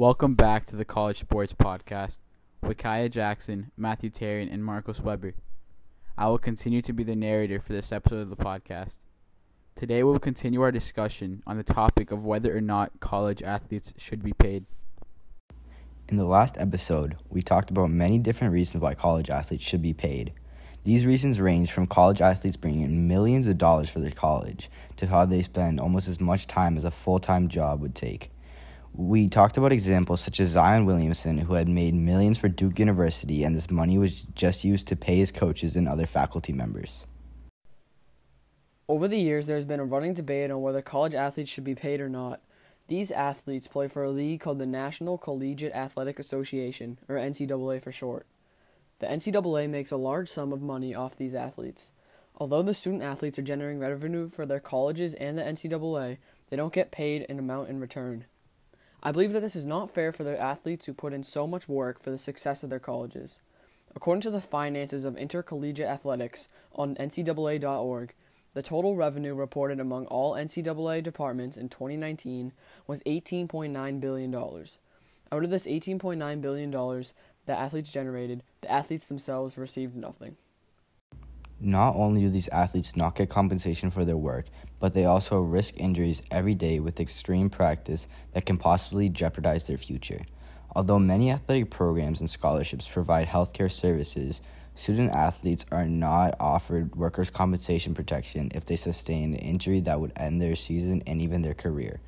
Welcome back to the College Sports Podcast with Kaya Jackson, Matthew Tarian, and Marcos Weber. I will continue to be the narrator for this episode of the podcast. Today we will continue our discussion on the topic of whether or not college athletes should be paid. In the last episode, we talked about many different reasons why college athletes should be paid. These reasons range from college athletes bringing in millions of dollars for their college to how they spend almost as much time as a full time job would take. We talked about examples such as Zion Williamson, who had made millions for Duke University, and this money was just used to pay his coaches and other faculty members. Over the years, there has been a running debate on whether college athletes should be paid or not. These athletes play for a league called the National Collegiate Athletic Association, or NCAA for short. The NCAA makes a large sum of money off these athletes. Although the student athletes are generating revenue for their colleges and the NCAA, they don't get paid an amount in return. I believe that this is not fair for the athletes who put in so much work for the success of their colleges. According to the finances of intercollegiate athletics on NCAA.org, the total revenue reported among all NCAA departments in 2019 was $18.9 billion. Out of this $18.9 billion that athletes generated, the athletes themselves received nothing. Not only do these athletes not get compensation for their work, but they also risk injuries every day with extreme practice that can possibly jeopardize their future. Although many athletic programs and scholarships provide healthcare services, Student athletes are not offered workers' compensation protection if they sustain an injury that would end their season and even their career.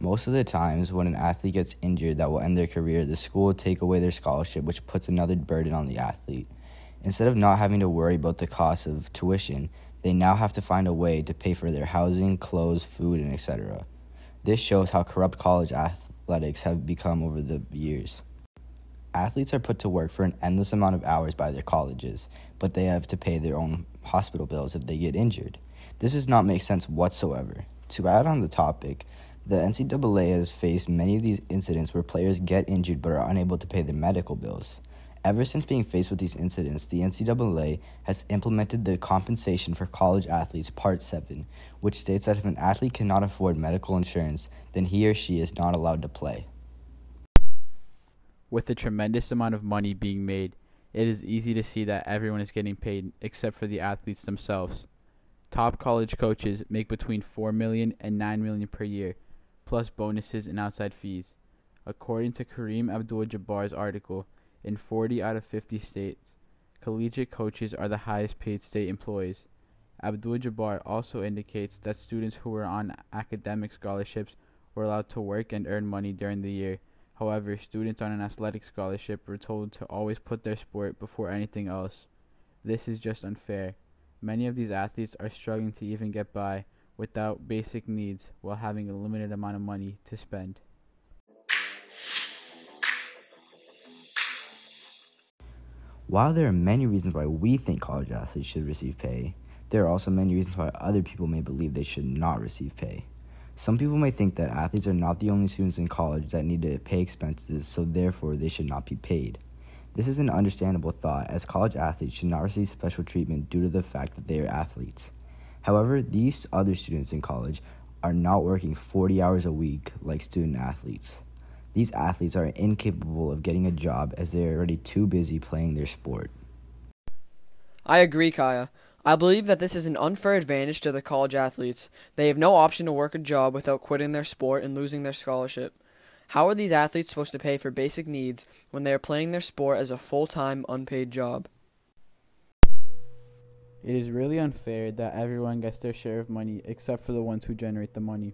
Most of the times, when an athlete gets injured that will end their career, the school will take away their scholarship, which puts another burden on the athlete. Instead of not having to worry about the cost of tuition, they now have to find a way to pay for their housing, clothes, food, and etc. This shows how corrupt college athletics have become over the years. Athletes are put to work for an endless amount of hours by their colleges, but they have to pay their own hospital bills if they get injured. This does not make sense whatsoever. To add on the topic, the NCAA has faced many of these incidents where players get injured but are unable to pay their medical bills. Ever since being faced with these incidents, the NCAA has implemented the Compensation for College Athletes Part 7, which states that if an athlete cannot afford medical insurance, then he or she is not allowed to play. With the tremendous amount of money being made, it is easy to see that everyone is getting paid except for the athletes themselves. Top college coaches make between 4 million and 9 million per year, plus bonuses and outside fees. According to Kareem Abdul-Jabbar's article, in 40 out of 50 states, collegiate coaches are the highest paid state employees. Abdul-Jabbar also indicates that students who were on academic scholarships were allowed to work and earn money during the year However, students on an athletic scholarship were told to always put their sport before anything else. This is just unfair. Many of these athletes are struggling to even get by without basic needs while having a limited amount of money to spend. While there are many reasons why we think college athletes should receive pay, there are also many reasons why other people may believe they should not receive pay. Some people may think that athletes are not the only students in college that need to pay expenses, so therefore they should not be paid. This is an understandable thought, as college athletes should not receive special treatment due to the fact that they are athletes. However, these other students in college are not working 40 hours a week like student athletes. These athletes are incapable of getting a job as they are already too busy playing their sport. I agree, Kaya. I believe that this is an unfair advantage to the college athletes. They have no option to work a job without quitting their sport and losing their scholarship. How are these athletes supposed to pay for basic needs when they are playing their sport as a full time, unpaid job? It is really unfair that everyone gets their share of money except for the ones who generate the money.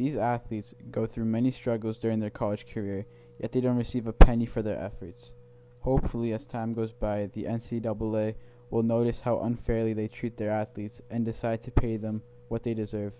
These athletes go through many struggles during their college career, yet they don't receive a penny for their efforts. Hopefully, as time goes by, the NCAA will notice how unfairly they treat their athletes and decide to pay them what they deserve.